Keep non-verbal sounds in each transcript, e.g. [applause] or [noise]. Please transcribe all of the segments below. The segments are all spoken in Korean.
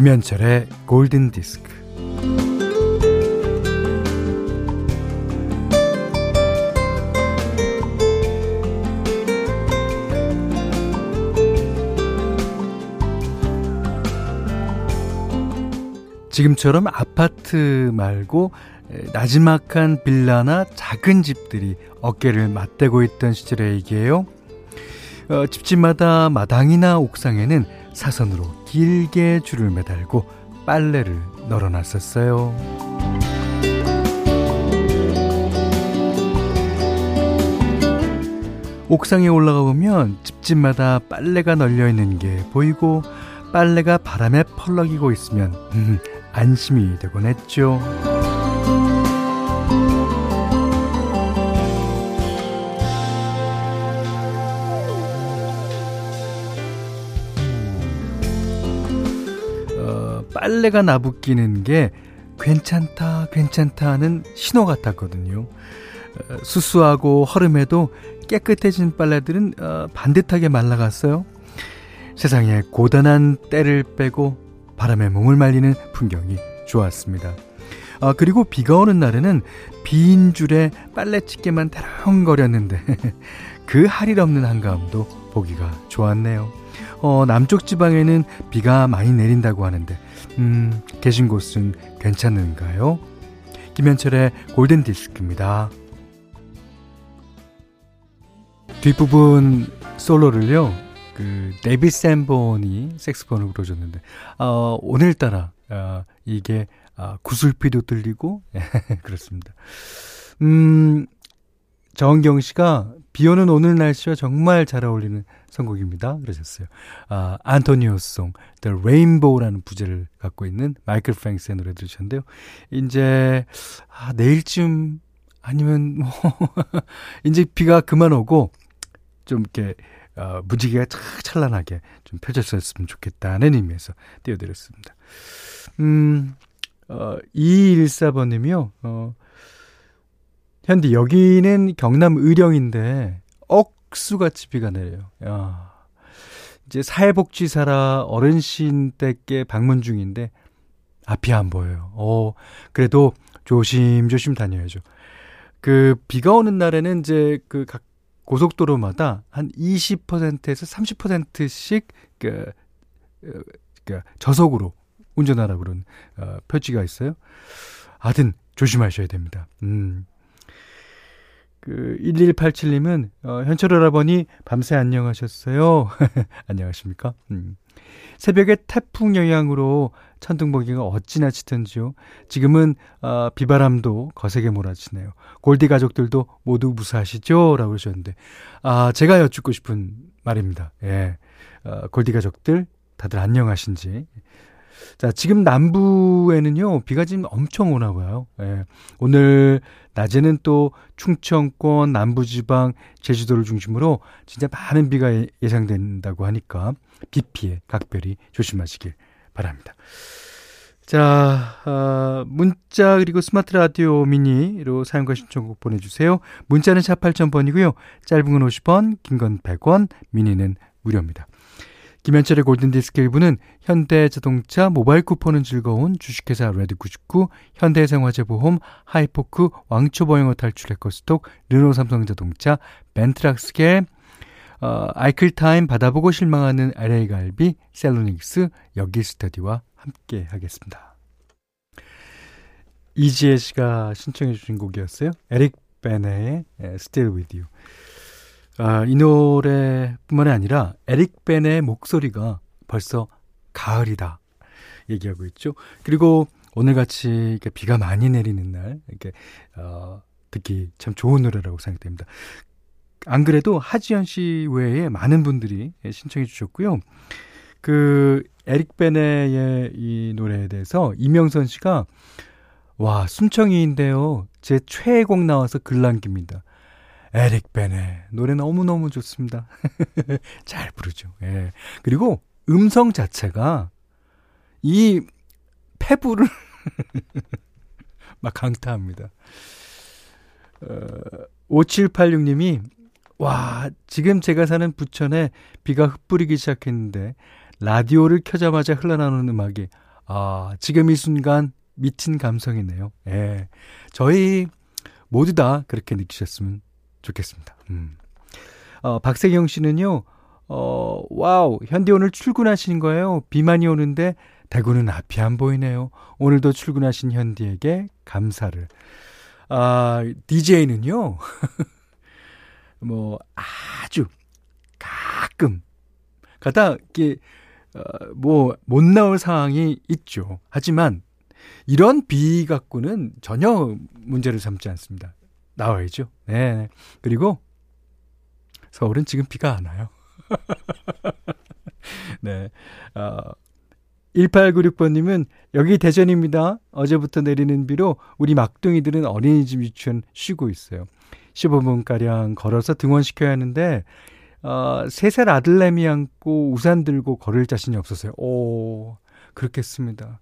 김현철의 골든 디스크. 지금처럼 아파트 말고 나지막한 빌라나 작은 집들이 어깨를 맞대고 있던 시절의 얘기예요. 어, 집집마다 마당이나 옥상에는 사선으로 길게 줄을 매달고 빨래를 널어놨었어요. 옥상에 올라가 보면 집집마다 빨래가 널려 있는 게 보이고 빨래가 바람에 펄럭이고 있으면 음, 안심이 되곤 했죠. 빨래가 나부끼는 게 괜찮다, 괜찮다 하는 신호 같았거든요. 어, 수수하고 허름해도 깨끗해진 빨래들은 어, 반듯하게 말라갔어요. 세상에 고단한 때를 빼고 바람에 몸을 말리는 풍경이 좋았습니다. 아, 그리고 비가 오는 날에는 빈 줄에 빨래집게만 대렁거렸는데 [laughs] 그 할일 없는 한가함도 보기가 좋았네요. 어, 남쪽 지방에는 비가 많이 내린다고 하는데 음, 계신 곳은 괜찮은가요? 김현철의 골든 디스크입니다. 뒷부분 솔로를요, 그, 데비 샌본이 색스폰을 불어줬는데, 어, 오늘따라, 어, 이게, 어, 구슬피도 들리고, [laughs] 그렇습니다. 음, 정경 씨가 비 오는 오늘 날씨와 정말 잘 어울리는 선곡입니다. 그러셨어요. 아, 안토니오송, The Rainbow라는 부제를 갖고 있는 마이클 프랭스의 노래 들으셨는데요. 이제, 아, 내일쯤 아니면 뭐, [laughs] 이제 비가 그만 오고, 좀 이렇게, 어, 무지개가 착 찬란하게 좀 펼쳐졌으면 좋겠다는 의미에서 띄워드렸습니다. 음, 어, 2214번님이요, 어, 현디, 여기는 경남 의령인데, 억수같이 비가 내려요. 야. 이제 사회복지사라 어른신 댁께 방문 중인데, 앞이 안 보여요. 어, 그래도 조심조심 다녀야죠. 그, 비가 오는 날에는 이제 그 각 고속도로마다 한 20%에서 30%씩 그, 그 저속으로 운전하라 그런 어, 표지가 있어요. 하여튼 조심하셔야 됩니다. 음. 그 1187님은 어, 현철 오라버니 밤새 안녕하셨어요. [laughs] 안녕하십니까? 음. 새벽에 태풍 영향으로 천둥 번개가 어찌나 치던지요. 지금은 어, 비바람도 거세게 몰아치네요. 골디 가족들도 모두 무사하시죠? 라고 그러셨는데 아 제가 여쭙고 싶은 말입니다. 예, 어, 골디 가족들 다들 안녕하신지 자, 지금 남부에는요, 비가 지금 엄청 오나 봐요. 예. 오늘 낮에는 또 충청권, 남부지방, 제주도를 중심으로 진짜 많은 비가 예, 예상된다고 하니까 비 피해 각별히 조심하시길 바랍니다. 자, 어, 문자 그리고 스마트 라디오 미니로 사용과 신청곡 보내주세요. 문자는 샵 8000번이고요. 짧은 건 50원, 긴 건 100원, 미니는 무료입니다. 김현철의 골든디스크 일부는 현대자동차 모바일 쿠폰은 즐거운 주식회사 레드99, 현대해상화재보험, 하이포크, 왕초보영어 탈출 에코스톡, 르노삼성자동차, 벤트락스겔, 어, 아이클타임 받아보고 실망하는 LA갈비, 셀로닉스, 여기스터디와 함께 하겠습니다. 이지혜 씨가 신청해 주신 곡이었어요. 에릭 베네의 Still With You. 아, 이 노래뿐만이 아니라 에릭 벤의 목소리가 벌써 가을이다 얘기하고 있죠. 그리고 오늘 같이 비가 많이 내리는 날 이렇게 어, 듣기 참 좋은 노래라고 생각됩니다. 안 그래도 하지연 씨 외에 많은 분들이 신청해 주셨고요. 그 에릭 베네의 이 노래에 대해서 이명선 씨가 와 순청이인데요. 제 최애곡 나와서 글 남깁니다. 에릭 벤의 노래 너무너무 좋습니다. [laughs] 잘 부르죠. 예. 그리고 음성 자체가 이 패부를 [laughs] 막 강타합니다. 어, 5786님이 와, 지금 제가 사는 부천에 비가 흩뿌리기 시작했는데 라디오를 켜자마자 흘러나오는 음악이 아, 지금 이 순간 미친 감성이네요. 예. 저희 모두 다 그렇게 느끼셨으면 좋겠습니다. 음. 어, 박세경 씨는요, 어, 와우, 현대 오늘 출근하시는 거예요. 비만이 오는데 대구는 앞이 안 보이네요. 오늘도 출근하신 현디에게 감사를. 아, DJ는요, [laughs] 뭐, 아주 가끔, 가다, 이게, 어, 뭐, 못 나올 상황이 있죠. 하지만, 이런 비 갖고는 전혀 문제를 삼지 않습니다. 나와야죠. 네. 그리고, 서울은 지금 비가 안 와요. [laughs] 네. 어, 1896번님은 여기 대전입니다. 어제부터 내리는 비로 우리 막둥이들은 어린이집 유치원 쉬고 있어요. 15분가량 걸어서 등원시켜야 하는데, 어, 3살 아들내미 안고 우산 들고 걸을 자신이 없었어요. 오, 그렇겠습니다.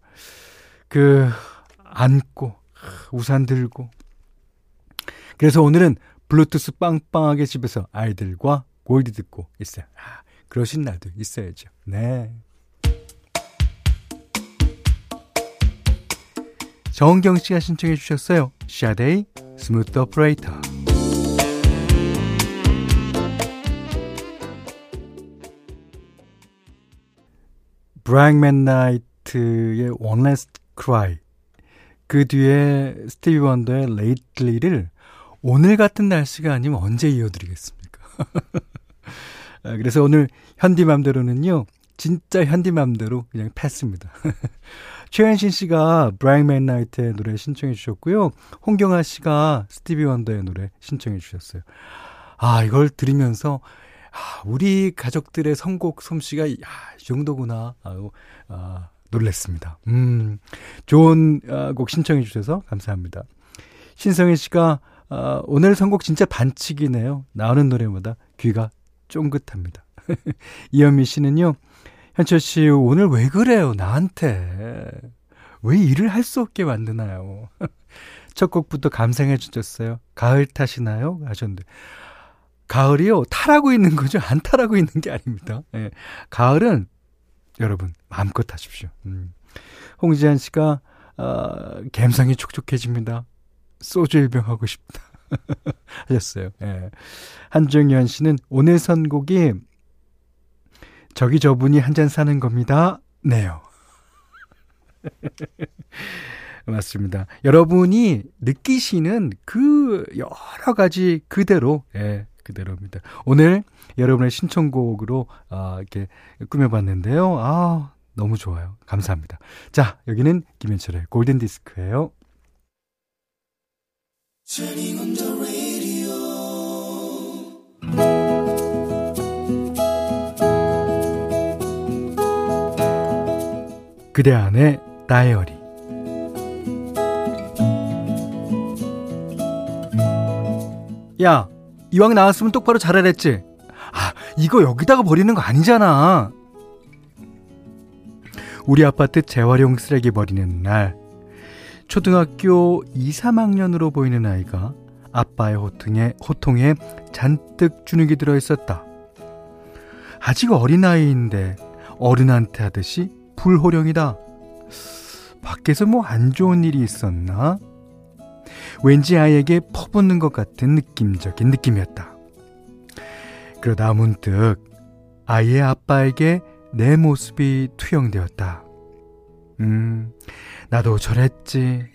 그, 안고, 우산 들고. 그래서 오늘은 블루투스 빵빵하게 집에서 아이들과 골디 듣고 있어요. 아, 그러신 날도 있어야죠. 네. 정은경 씨가 신청해 주셨어요. 샤데이 Smooth Operator. 브라이언 맥나이트의 One Last Cry 그 뒤에 스티비 원더의 Lately를 오늘 같은 날씨가 아니면 언제 이어드리겠습니까? [laughs] 아, 그래서 오늘 현디맘대로는요, 진짜 현디맘대로 그냥 패스입니다. [laughs] 최현신 씨가 브라이언 맥나이트의 노래 신청해 주셨고요. 홍경아 씨가 스티비 원더의 노래 신청해 주셨어요. 아, 이걸 들으면서 아, 우리 가족들의 선곡 솜씨가 야, 이 정도구나. 아유, 아, 놀랬습니다. 음, 좋은 아, 곡 신청해 주셔서 감사합니다. 신성혜 씨가 아, 오늘 선곡 진짜 반칙이네요. 나오는 노래마다 귀가 쫑긋합니다. [laughs] 이현미 씨는요, 현철 씨, 오늘 왜 그래요? 나한테. 왜 일을 할 수 없게 만드나요? [laughs] 첫 곡부터 감상해 주셨어요. 가을 탓이나요? 하셨는데. 가을이요, 타라고 있는 거죠. 안 타라고 있는 게 아닙니다. 예. 가을은 여러분, 마음껏 하십시오. 음. 홍지한 씨가, 어, 갬성이 촉촉해집니다. 소주 일병 하고 싶다. [laughs] 하셨어요. 예. 한정현 씨는 오늘 선곡이 저기 저분이 한 잔 사는 겁니다. 네요. [laughs] 맞습니다. 여러분이 느끼시는 그 여러 가지 그대로, 예, 그대로입니다. 오늘 여러분의 신청곡으로, 아, 이렇게 꾸며봤는데요. 아, 너무 좋아요. 감사합니다. 자, 여기는 김현철의 골든디스크예요 그대 안의 다이어리. 야 이왕 나왔으면 똑바로 잘하랬지? 아 이거 여기다가 버리는 거 아니잖아. 우리 아파트 재활용 쓰레기 버리는 날 초등학교 2, 3학년으로 보이는 아이가 아빠의 호통에, 호통에 잔뜩 주눅이 들어 있었다. 아직 어린아이인데 어른한테 하듯이 불호령이다. 밖에서 뭐 안 좋은 일이 있었나? 왠지 아이에게 퍼붓는 것 같은 느낌적인 느낌이었다. 그러다 문득 아이의 아빠에게 내 모습이 투영되었다. 음, 나도 저랬지.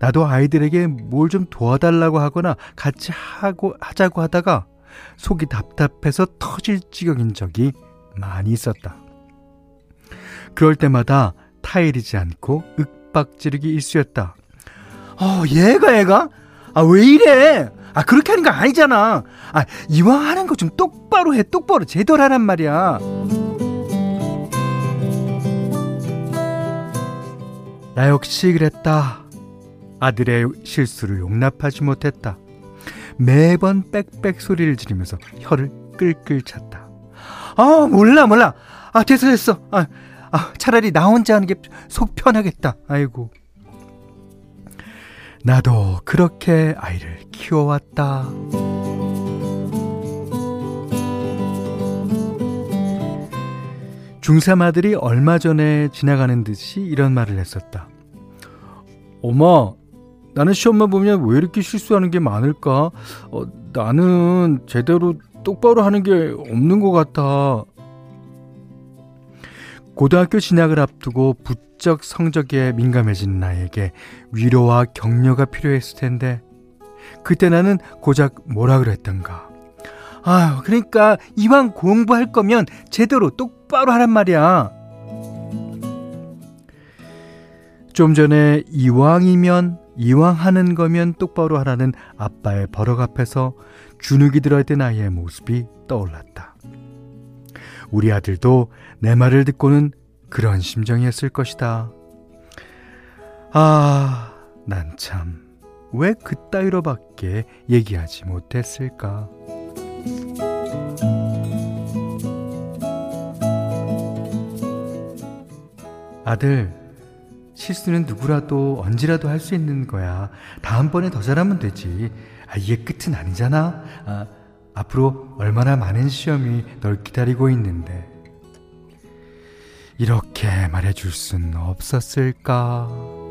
나도 아이들에게 뭘 좀 도와달라고 하거나 같이 하고, 하자고 하다가 속이 답답해서 터질 지경인 적이 많이 있었다. 그럴 때마다 타일이지 않고 윽박지르기 일쑤였다. 어, 얘가 얘가? 아, 왜 이래? 아, 그렇게 하는 거 아니잖아. 아, 이왕 하는 거 좀 똑바로 해, 똑바로 제대로 하란 말이야. 나 역시 그랬다. 아들의 실수를 용납하지 못했다. 매번 빽빽 소리를 지르면서 혀를 끌끌 찼다. 아, 몰라, 몰라. 아, 됐어, 됐어. 아, 아, 차라리 나 혼자 하는 게 속 편하겠다. 아이고. 나도 그렇게 아이를 키워왔다. 중3 아들이 얼마 전에 지나가는 듯이 이런 말을 했었다. 엄마, 나는 시험만 보면 왜 이렇게 실수하는 게 많을까? 어, 나는 제대로 똑바로 하는 게 없는 것 같아. 고등학교 진학을 앞두고 부쩍 성적에 민감해진 나에게 위로와 격려가 필요했을 텐데, 그때 나는 고작 뭐라 그랬던가. 아, 그러니까 이왕 공부할 거면 제대로 똑바로 하란 말이야. 좀 전에 이왕이면 이왕 하는 거면 똑바로 하라는 아빠의 버럭 앞에서 주눅이 들어있던 아이의 모습이 떠올랐다. 우리 아들도 내 말을 듣고는 그런 심정이었을 것이다. 아, 난 참, 왜 그따위로밖에 얘기하지 못했을까? 아들, 실수는 누구라도 언제라도 할 수 있는 거야. 다음번에 더 잘하면 되지. 아, 이게 끝은 아니잖아. 아, 앞으로 얼마나 많은 시험이 널 기다리고 있는데. 이렇게 말해줄 순 없었을까?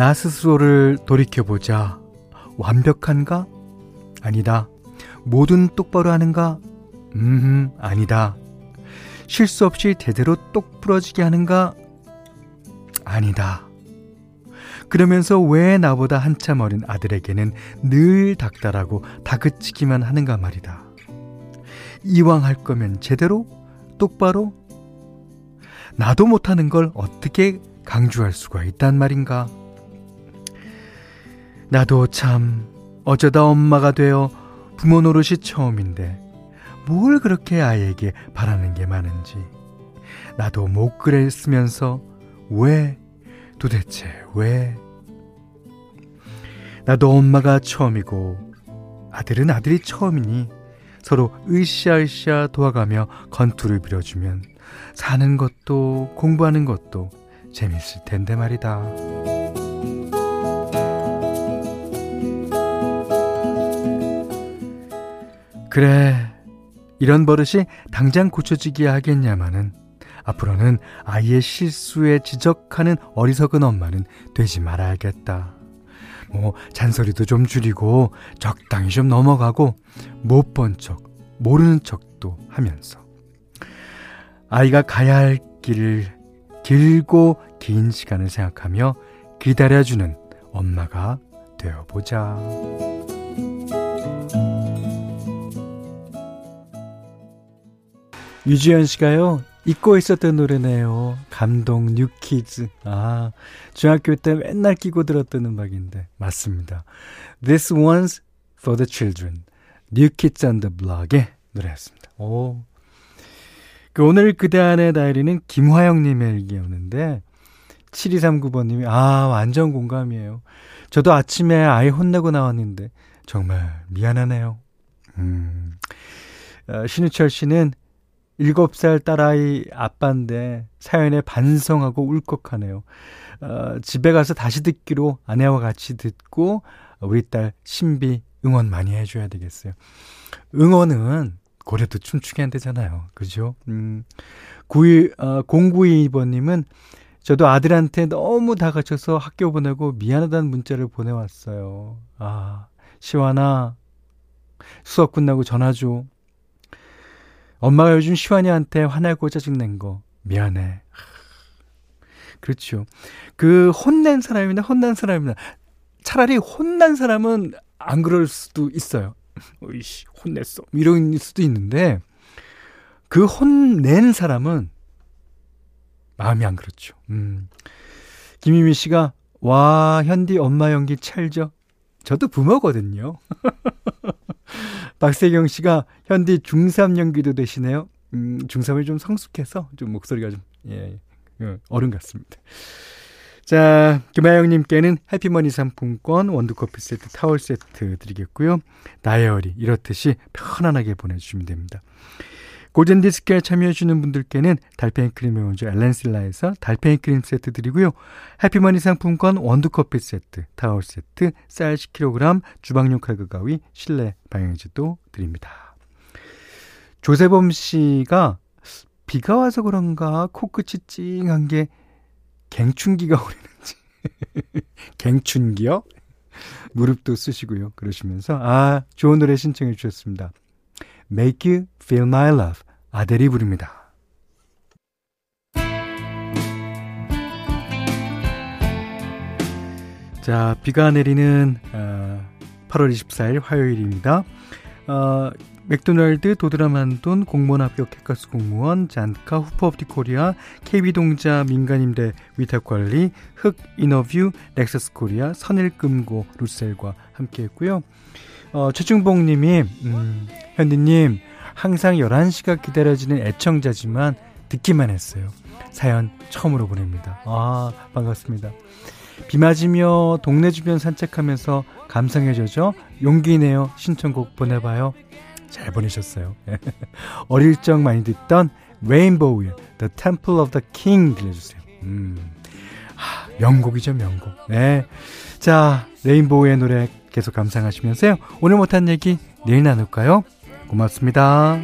나 스스로를 돌이켜보자. 완벽한가? 아니다. 뭐든 똑바로 하는가? 음, 아니다. 실수 없이 제대로 똑 부러지게 하는가? 아니다. 그러면서 왜 나보다 한참 어린 아들에게는 늘 닥달하고 다그치기만 하는가 말이다. 이왕 할 거면 제대로? 똑바로? 나도 못하는 걸 어떻게 강조할 수가 있단 말인가? 나도 참 어쩌다 엄마가 되어 부모 노릇이 처음인데 뭘 그렇게 아이에게 바라는 게 많은지 나도 못 그랬으면서 왜 도대체 왜 나도 엄마가 처음이고 아들은 아들이 처음이니 서로 으쌰으쌰 도와가며 건투를 빌어주면 사는 것도 공부하는 것도 재밌을 텐데 말이다. 그래, 이런 버릇이 당장 고쳐지게 하겠냐마는 앞으로는 아이의 실수에 지적하는 어리석은 엄마는 되지 말아야겠다. 뭐 잔소리도 좀 줄이고 적당히 좀 넘어가고 못 본 척, 모르는 척도 하면서 아이가 가야 할 길을 길고 긴 시간을 생각하며 기다려주는 엄마가 되어보자. 유지현 씨가요, 잊고 있었던 노래네요. 감동 뉴키즈. 아, 중학교 때 맨날 끼고 들었던 음악인데. 맞습니다. This one's for the children. 뉴키즈 on the block의 노래였습니다. 오. 그 오늘 그대 안의 다이리는 김화영 님의 일기였는데, 7239번 님이, 아, 완전 공감이에요. 저도 아침에 아이 혼내고 나왔는데, 정말 미안하네요. 음. 어, 신우철 씨는 7살 딸아이 아빠인데 사연에 반성하고 울컥하네요. 어, 집에 가서 다시 듣기로 아내와 같이 듣고 우리 딸 신비 응원 많이 해줘야 되겠어요. 응원은 고래도 춤추게 한대잖아요. 그죠? 음, 92, 어, 092번님은 저도 아들한테 너무 다가쳐서 학교 보내고 미안하다는 문자를 보내왔어요. 아, 시완아, 수업 끝나고 전화 줘. 엄마가 요즘 시환이한테 화내고 짜증낸 거 미안해. 그렇죠. 그 혼낸 사람이나 혼난 사람이나 차라리 혼난 사람은 안 그럴 수도 있어요. [laughs] 어이씨, 혼냈어. 이런 수도 있는데 그 혼낸 사람은 마음이 안 그렇죠. 음. 김희미 씨가 와 현디 엄마 연기 찰져. 저도 부모거든요. [laughs] 박세경 씨가 현디 중3 연기도 되시네요. 음, 중3을 좀 성숙해서 좀 목소리가 좀, 예, 예, 어른 같습니다. 자, 김하영님께는 해피머니 상품권, 원두커피 세트, 타월 세트 드리겠고요. 다이어리, 이렇듯이 편안하게 보내주시면 됩니다. 고젠디스크에 참여해주시는 분들께는 달팽이 크림의 원조 엘렌실라에서 달팽이 크림 세트 드리고요. 해피머니 상품권 원두커피 세트, 타월 세트, 쌀 10kg, 주방용 칼과 가위, 실내 방향지도 드립니다. 조세범 씨가 비가 와서 그런가 코끝이 찡한 게 갱춘기가 오리는지. [laughs] 갱춘기요? 무릎도 쓰시고요. 그러시면서 아 좋은 노래 신청해 주셨습니다. Make You Feel My Love 아델이 부릅니다. 자 비가 내리는 어, 8월 24일 화요일입니다. 어, 맥도날드, 도드라만돈, 공무원 합격 캐커스 공무원, 잔카, 후퍼업티 코리아, KB동자, 민간임대 위탁관리, 흑 인어뷰, 넥서스 코리아, 선일금고, 루셀과 함께 했고요. 어, 최중봉 님이, 음, 현디님, 항상 11시가 기다려지는 애청자지만 듣기만 했어요. 사연 처음으로 보냅니다. 아, 반갑습니다. 비 맞으며 동네 주변 산책하면서 감상해줘죠. 용기 내요. 신청곡 보내봐요. 잘 보내셨어요. [laughs] 어릴 적 많이 듣던 레인보우의 The Temple of the King 들려주세요. 음, 하, 명곡이죠, 명곡. 네. 자, 레인보우의 노래 계속 감상하시면서요. 오늘 못한 얘기 내일 나눌까요? 고맙습니다.